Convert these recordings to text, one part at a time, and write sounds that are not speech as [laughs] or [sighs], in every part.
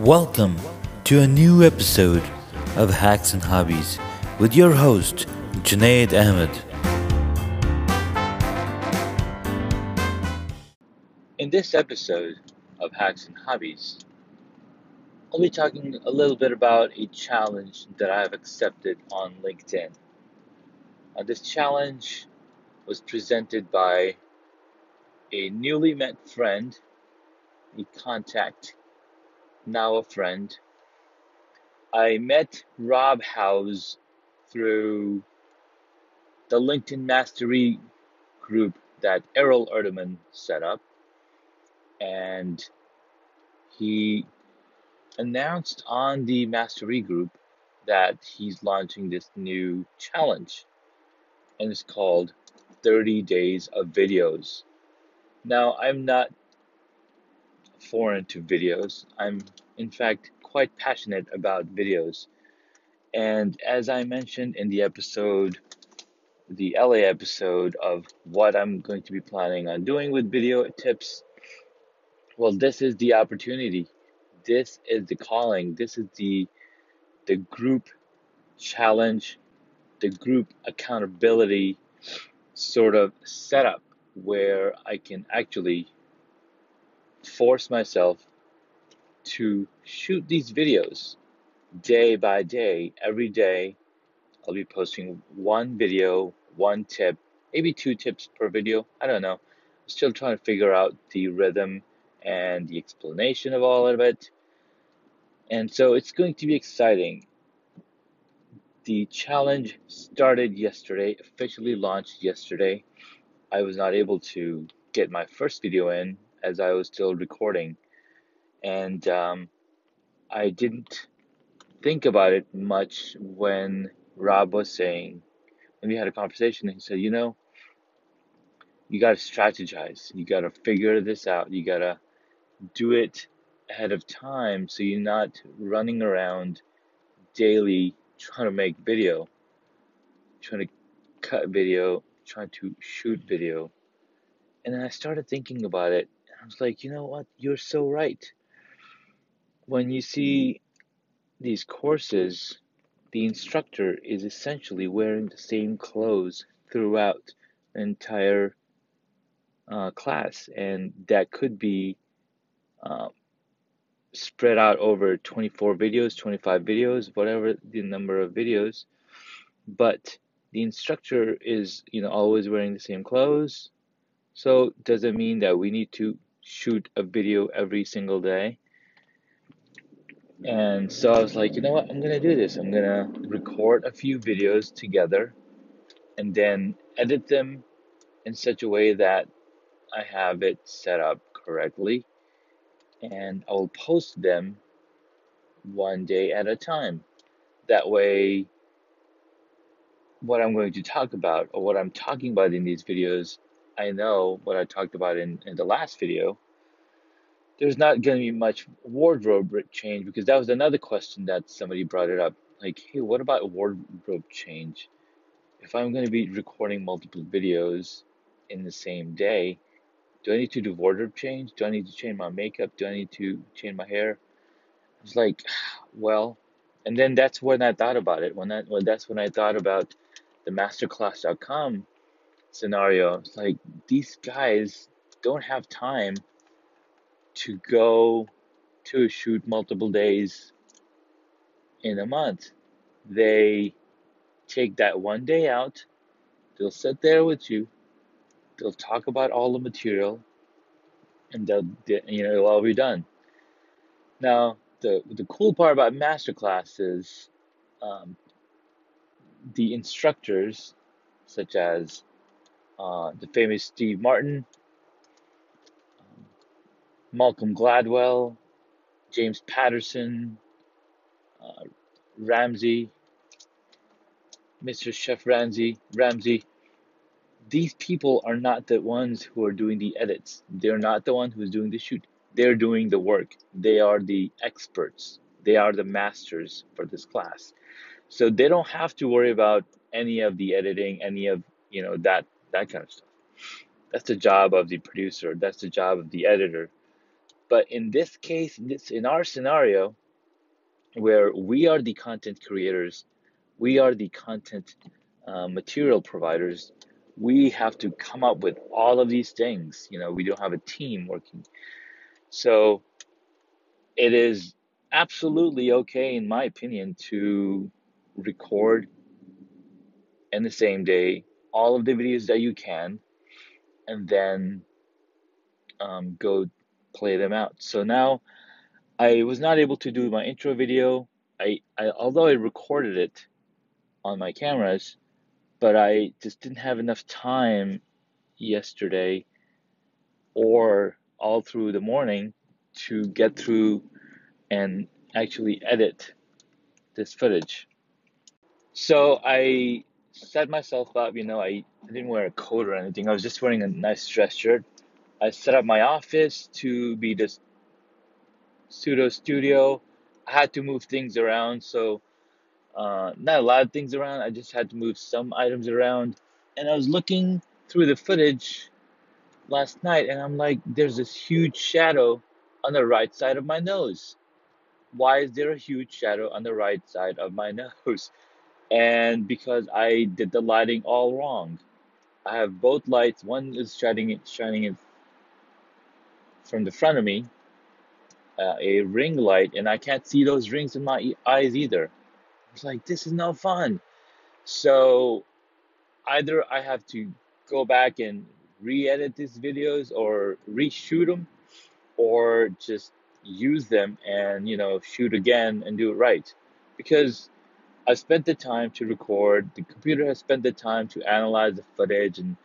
Welcome to a new episode of Hacks and Hobbies with your host, Junaid Ahmed. In this episode of Hacks and Hobbies, I'll be talking a little bit about a challenge that I've accepted on LinkedIn. Uh, this challenge was presented by a newly met friend, a contact, now a friend. I met Rob House through the LinkedIn Mastery group that Errol Erdeman set up, and he announced on the Mastery group that he's launching this new challenge, and it's called 30 Days of Videos. Now, I'm not foreign to videos. I'm, in fact, quite passionate about videos. And as I mentioned in the episode, the LA episode of what I'm going to be planning on doing with video tips, well, this is the opportunity. This is the calling. This is the the group challenge, the group accountability sort of setup where I can actually force myself to shoot these videos day by day, every day. I'll be posting one video, one tip, maybe two tips per video. I don't know. I'm still trying to figure out the rhythm and the explanation of all of it. And so it's going to be exciting. The challenge started yesterday, officially launched yesterday. I was not able to get my first video in as I was still recording, and um, I didn't think about it much when Rob was saying, when we had a conversation, he said, you know, you got to strategize, you got to figure this out, you got to do it ahead of time so you're not running around daily trying to make video, trying to cut video, trying to shoot video. And then I started thinking about it. I was like, you know what? You're so right. When you see these courses, the instructor is essentially wearing the same clothes throughout the entire uh, class. And that could be uh, spread out over 24 videos, 25 videos, whatever the number of videos. But the instructor is, you know, always wearing the same clothes. So does it mean that we need to shoot a video every single day? And so I was like, you know what? I'm gonna do this. I'm gonna record a few videos together and then edit them in such a way that I have it set up correctly and I will post them one day at a time. That way, what I'm going to talk about or what I'm talking about in these videos, I know what I talked about in, in the last video. There's not going to be much wardrobe change because that was another question that somebody brought it up. Like, hey, what about wardrobe change? If I'm going to be recording multiple videos in the same day, do I need to do wardrobe change? Do I need to change my makeup? Do I need to change my hair? I was like, [sighs] well, and then that's when I thought about it. When I, well, that's when I thought about the masterclass.com scenario. It's like these guys don't have time to go to shoot multiple days in a month. They take that one day out, they'll sit there with you, they'll talk about all the material and they'll you know it'll all be done now the the cool part about masterclass is um, the instructors such as uh, the famous steve martin um, malcolm gladwell james patterson uh, ramsay mr chef ramsay ramsay these people are not the ones who are doing the edits. They're not the one who's doing the shoot. They're doing the work. They are the experts. They are the masters for this class. So they don't have to worry about any of the editing, any of you know that that kind of stuff. That's the job of the producer. That's the job of the editor. But in this case, this in our scenario, where we are the content creators, we are the content uh, material providers, we have to come up with all of these things. You know, we don't have a team working. So it is absolutely okay, in my opinion, to record in the same day all of the videos that you can and then um, go play them out. So now I was not able to do my intro video. I, I although I recorded it on my cameras, but I just didn't have enough time yesterday or all through the morning to get through and actually edit this footage. So I set myself up, you know, I, I didn't wear a coat or anything. I was just wearing a nice dress shirt. I set up my office to be this pseudo studio. I had to move things around, so uh, not a lot of things around. I just had to move some items around. And I was looking through the footage last night, and I'm like, there's this huge shadow on the right side of my nose. Why is there a huge shadow on the right side of my [laughs] nose? And because I did the lighting all wrong. I have both lights. One is shining it, shining it from the front of me, uh, a ring light, and I can't see those rings in my eyes either. It's like this is no fun. So either I have to go back and re-edit these videos or reshoot them, or just use them and you know shoot again and do it right, because I spent the time to record. The computer has spent the time to analyze the footage and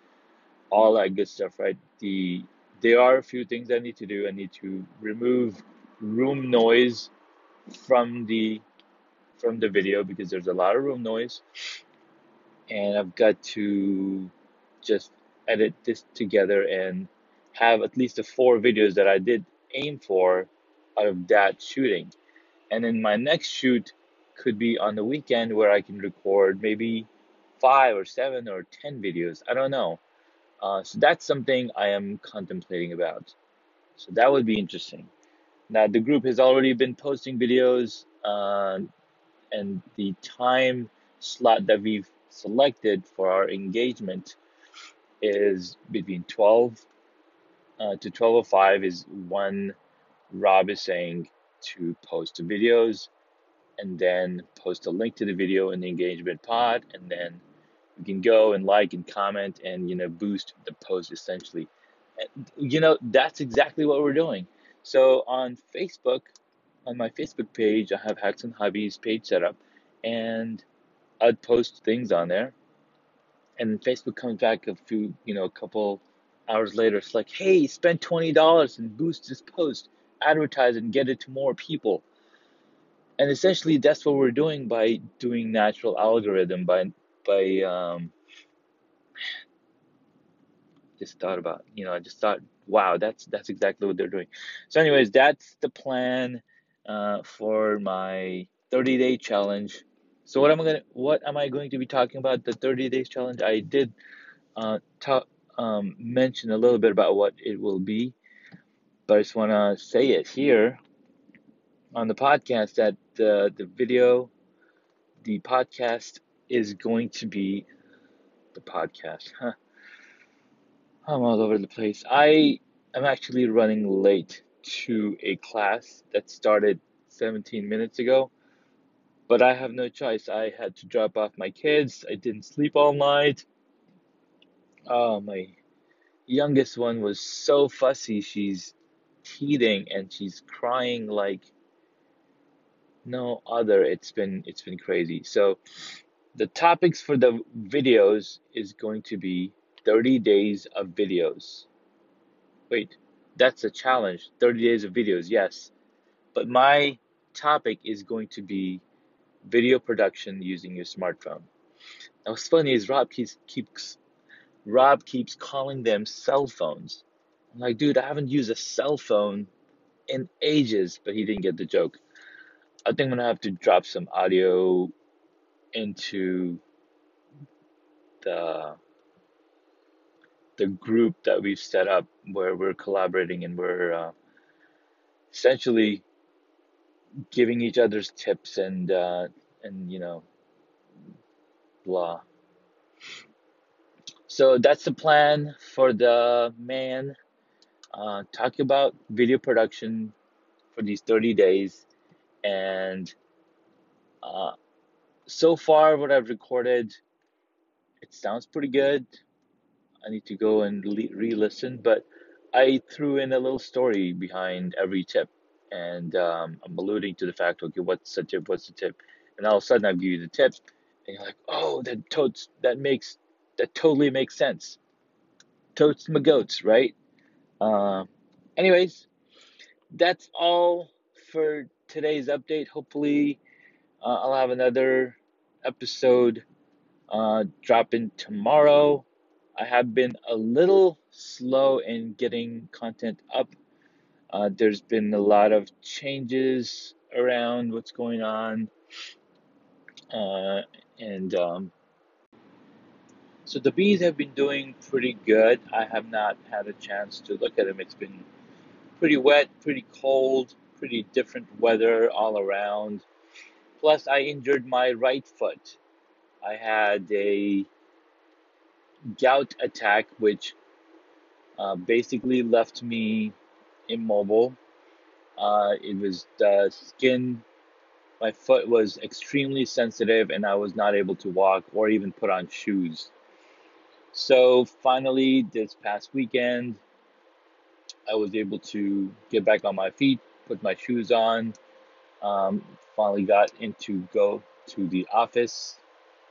all that good stuff, right? The there are a few things I need to do. I need to remove room noise from the from the video because there's a lot of room noise, and I've got to just edit this together and have at least the four videos that I did aim for out of that shooting. And in my next shoot could be on the weekend where I can record maybe five or seven or ten videos. I don't know. Uh, so that's something I am contemplating about. So that would be interesting. Now the group has already been posting videos, uh, and the time slot that we've selected for our engagement is between 12 uh, to 12:05 is when Rob is saying to post the videos and then post a link to the video in the engagement pod and then you can go and like and comment and you know boost the post essentially. And, you know that's exactly what we're doing. So on facebook on my facebook page i have hacks and hobbies page set up and i'd post things on there. And facebook comes back a few you know a couple hours later. It's like hey spend $20 and boost this post. Advertise and get it to more people and essentially that's what we're doing by doing natural algorithm by by um just thought about you know i just thought wow that's that's exactly what they're doing. So anyways that's the plan uh, for my 30 day challenge. So what am i going to what am i going to be talking about the 30 days challenge? I did uh talk um, mention a little bit about what it will be but i just want to say it here on the podcast that the the video, the podcast is going to be the podcast. Huh. I'm all over the place. I am actually running late to a class that started 17 minutes ago, but I have no choice. I had to drop off my kids. I didn't sleep all night. Oh, my youngest one was so fussy. She's teething and she's crying like no other. It's been it's been crazy. So the topics for the videos is going to be 30 days of videos. Wait, that's a challenge. 30 days of videos, yes. But my topic is going to be video production using your smartphone. Now what's funny is Rob keeps keeps Rob keeps calling them cell phones. I'm like, dude, I haven't used a cell phone in ages, but he didn't get the joke. I think I'm gonna have to drop some audio into the the group that we've set up where we're collaborating and we're uh, essentially giving each other's tips and uh, and you know blah. So that's the plan for the man. Uh, talking about video production for these 30 days, and uh, so far what I've recorded, it sounds pretty good. I need to go and re-listen, but I threw in a little story behind every tip, and um, I'm alluding to the fact, okay, what's the tip? What's the tip? And all of a sudden, I give you the tip, and you're like, oh, that totes that makes that totally makes sense. Totes my goats, right? Uh, anyways, that's all for today's update. Hopefully, uh, I'll have another episode uh, dropping tomorrow. I have been a little slow in getting content up. Uh, there's been a lot of changes around what's going on. Uh, and um, so the bees have been doing pretty good. I have not had a chance to look at them. It's been pretty wet, pretty cold, pretty different weather all around. Plus, I injured my right foot. I had a gout attack, which uh, basically left me immobile. Uh, it was the skin, my foot was extremely sensitive, and I was not able to walk or even put on shoes. So finally, this past weekend, I was able to get back on my feet, put my shoes on, um, finally got into go to the office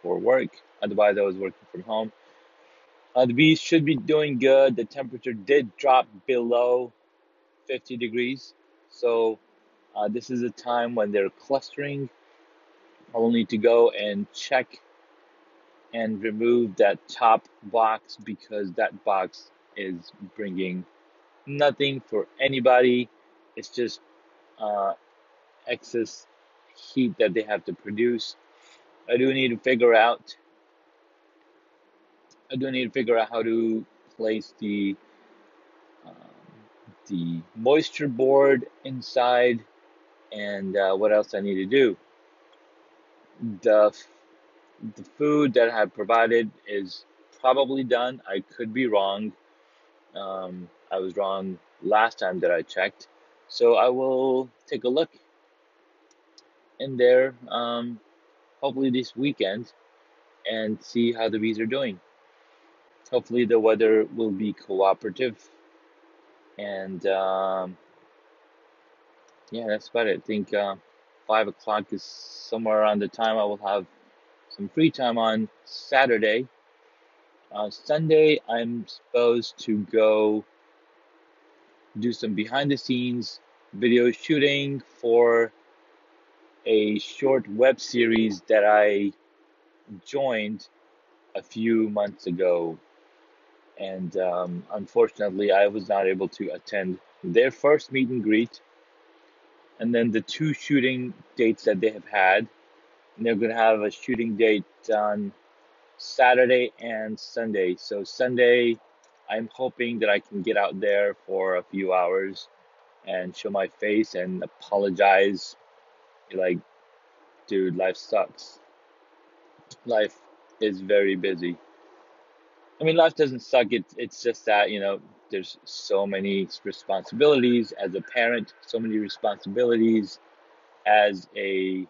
for work. Otherwise, I was working from home. Uh, the bees should be doing good. The temperature did drop below 50 degrees. So uh, this is a time when they're clustering. I'll need to go and check and remove that top box because that box is bringing nothing for anybody. It's just uh, excess heat that they have to produce. I do need to figure out I do need to figure out how to place the um, the moisture board inside and uh, what else I need to do. The the food that I have provided is probably done. I could be wrong. Um, I was wrong last time that I checked. So I will take a look in there, um, hopefully this weekend, and see how the bees are doing. Hopefully the weather will be cooperative. And um, yeah that's about it. I think uh, five o'clock is somewhere around the time i will have some free time on saturday. Uh, sunday i'm supposed to go do some behind the scenes video shooting for a short web series that i joined a few months ago and um, unfortunately, I was not able to attend their first meet and greet, and then the two shooting dates that they have had. And they're going to have a shooting date on Saturday and Sunday. So Sunday, I'm hoping that I can get out there for a few hours and show my face and apologize. Like, dude, life sucks. Life is very busy. I mean, life doesn't suck. It's it's just that you know there's so many responsibilities as a parent, so many responsibilities as a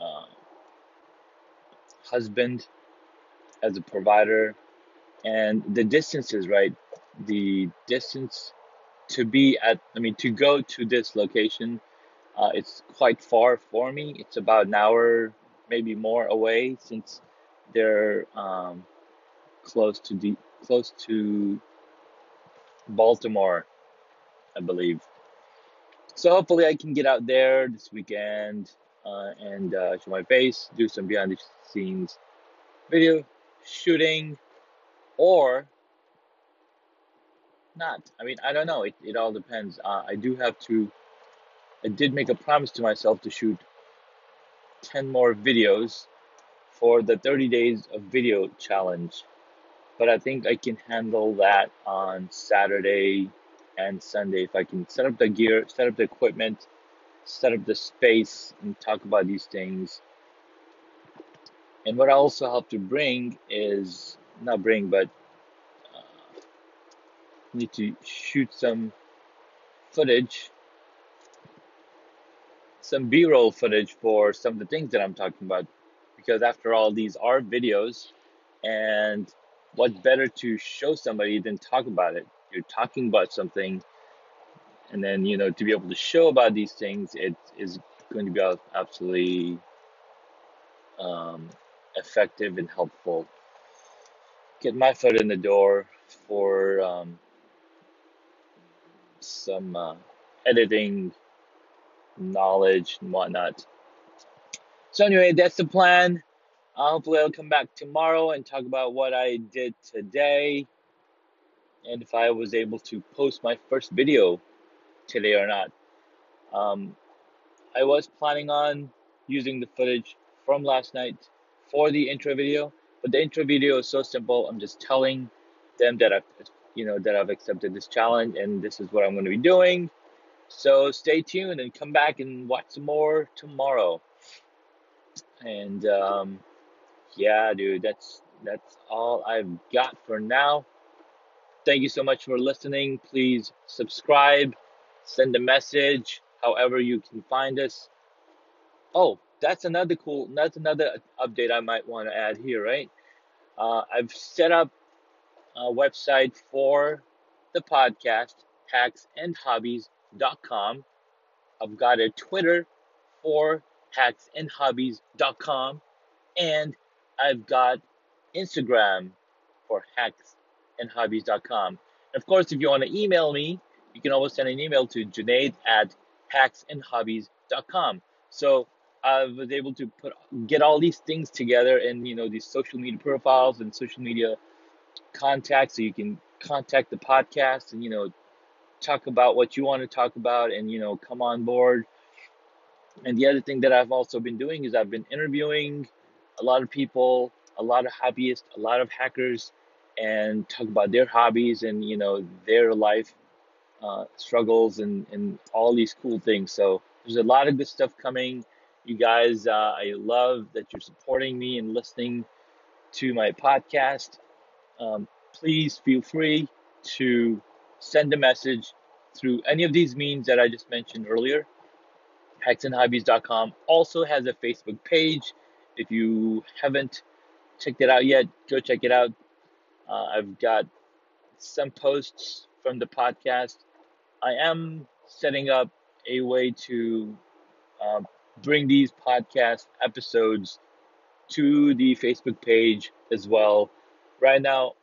uh, husband, as a provider, and the distances, right? The distance to be at, I mean, to go to this location, uh, it's quite far for me. It's about an hour, maybe more away, since they're um, close to the close to Baltimore, I believe. So hopefully I can get out there this weekend uh, and uh, show my face, do some behind the scenes video shooting, or not. I mean, I don't know. It, it all depends. Uh, I do have to. I did make a promise to myself to shoot 10 more videos for the 30 days of video challenge but I think I can handle that on Saturday and Sunday if I can set up the gear, set up the equipment, set up the space, and talk about these things. And what I also help to bring is not bring, but uh, need to shoot some footage, some B-roll footage for some of the things that I'm talking about, because after all, these are videos, and what better to show somebody than talk about it? You're talking about something and then you know to be able to show about these things it is going to be absolutely um, effective and helpful get my foot in the door for um, some uh, editing knowledge and whatnot so anyway that's the plan uh, hopefully i'll come back tomorrow and talk about what i did today and if i was able to post my first video today or not. Um, I was planning on using the footage from last night for the intro video, but the intro video is so simple. I'm just telling them that I've, you know, that I've accepted this challenge and this is what I'm going to be doing. So stay tuned and come back and watch some more tomorrow. And um, yeah, dude, that's that's all I've got for now. Thank you so much for listening. Please subscribe send a message, however you can find us. Oh, that's another cool, that's another update I might want to add here, right? Uh, I've set up a website for the podcast, hacksandhobbies.com. I've got a Twitter for hacksandhobbies.com, and I've got Instagram for hacksandhobbies.com. Of course, if you want to email me, you can always send an email to Junaid at hacksandhobbies.com. So I was able to put get all these things together and you know these social media profiles and social media contacts so you can contact the podcast and you know talk about what you want to talk about and you know come on board. And the other thing that I've also been doing is I've been interviewing a lot of people, a lot of hobbyists, a lot of hackers and talk about their hobbies and you know their life uh, struggles and, and all these cool things. So there's a lot of good stuff coming. You guys, uh, I love that you're supporting me and listening to my podcast. Um, please feel free to send a message through any of these means that I just mentioned earlier. Hacksandhobbies.com also has a Facebook page. If you haven't checked it out yet, go check it out. Uh, I've got some posts from the podcast I am setting up a way to uh, bring these podcast episodes to the Facebook page as well. Right now,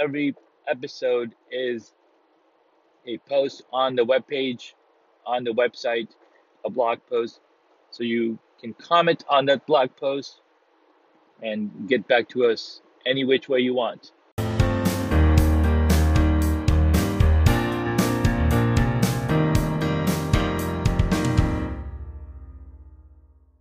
every episode is a post on the web page, on the website, a blog post. So you can comment on that blog post and get back to us any which way you want.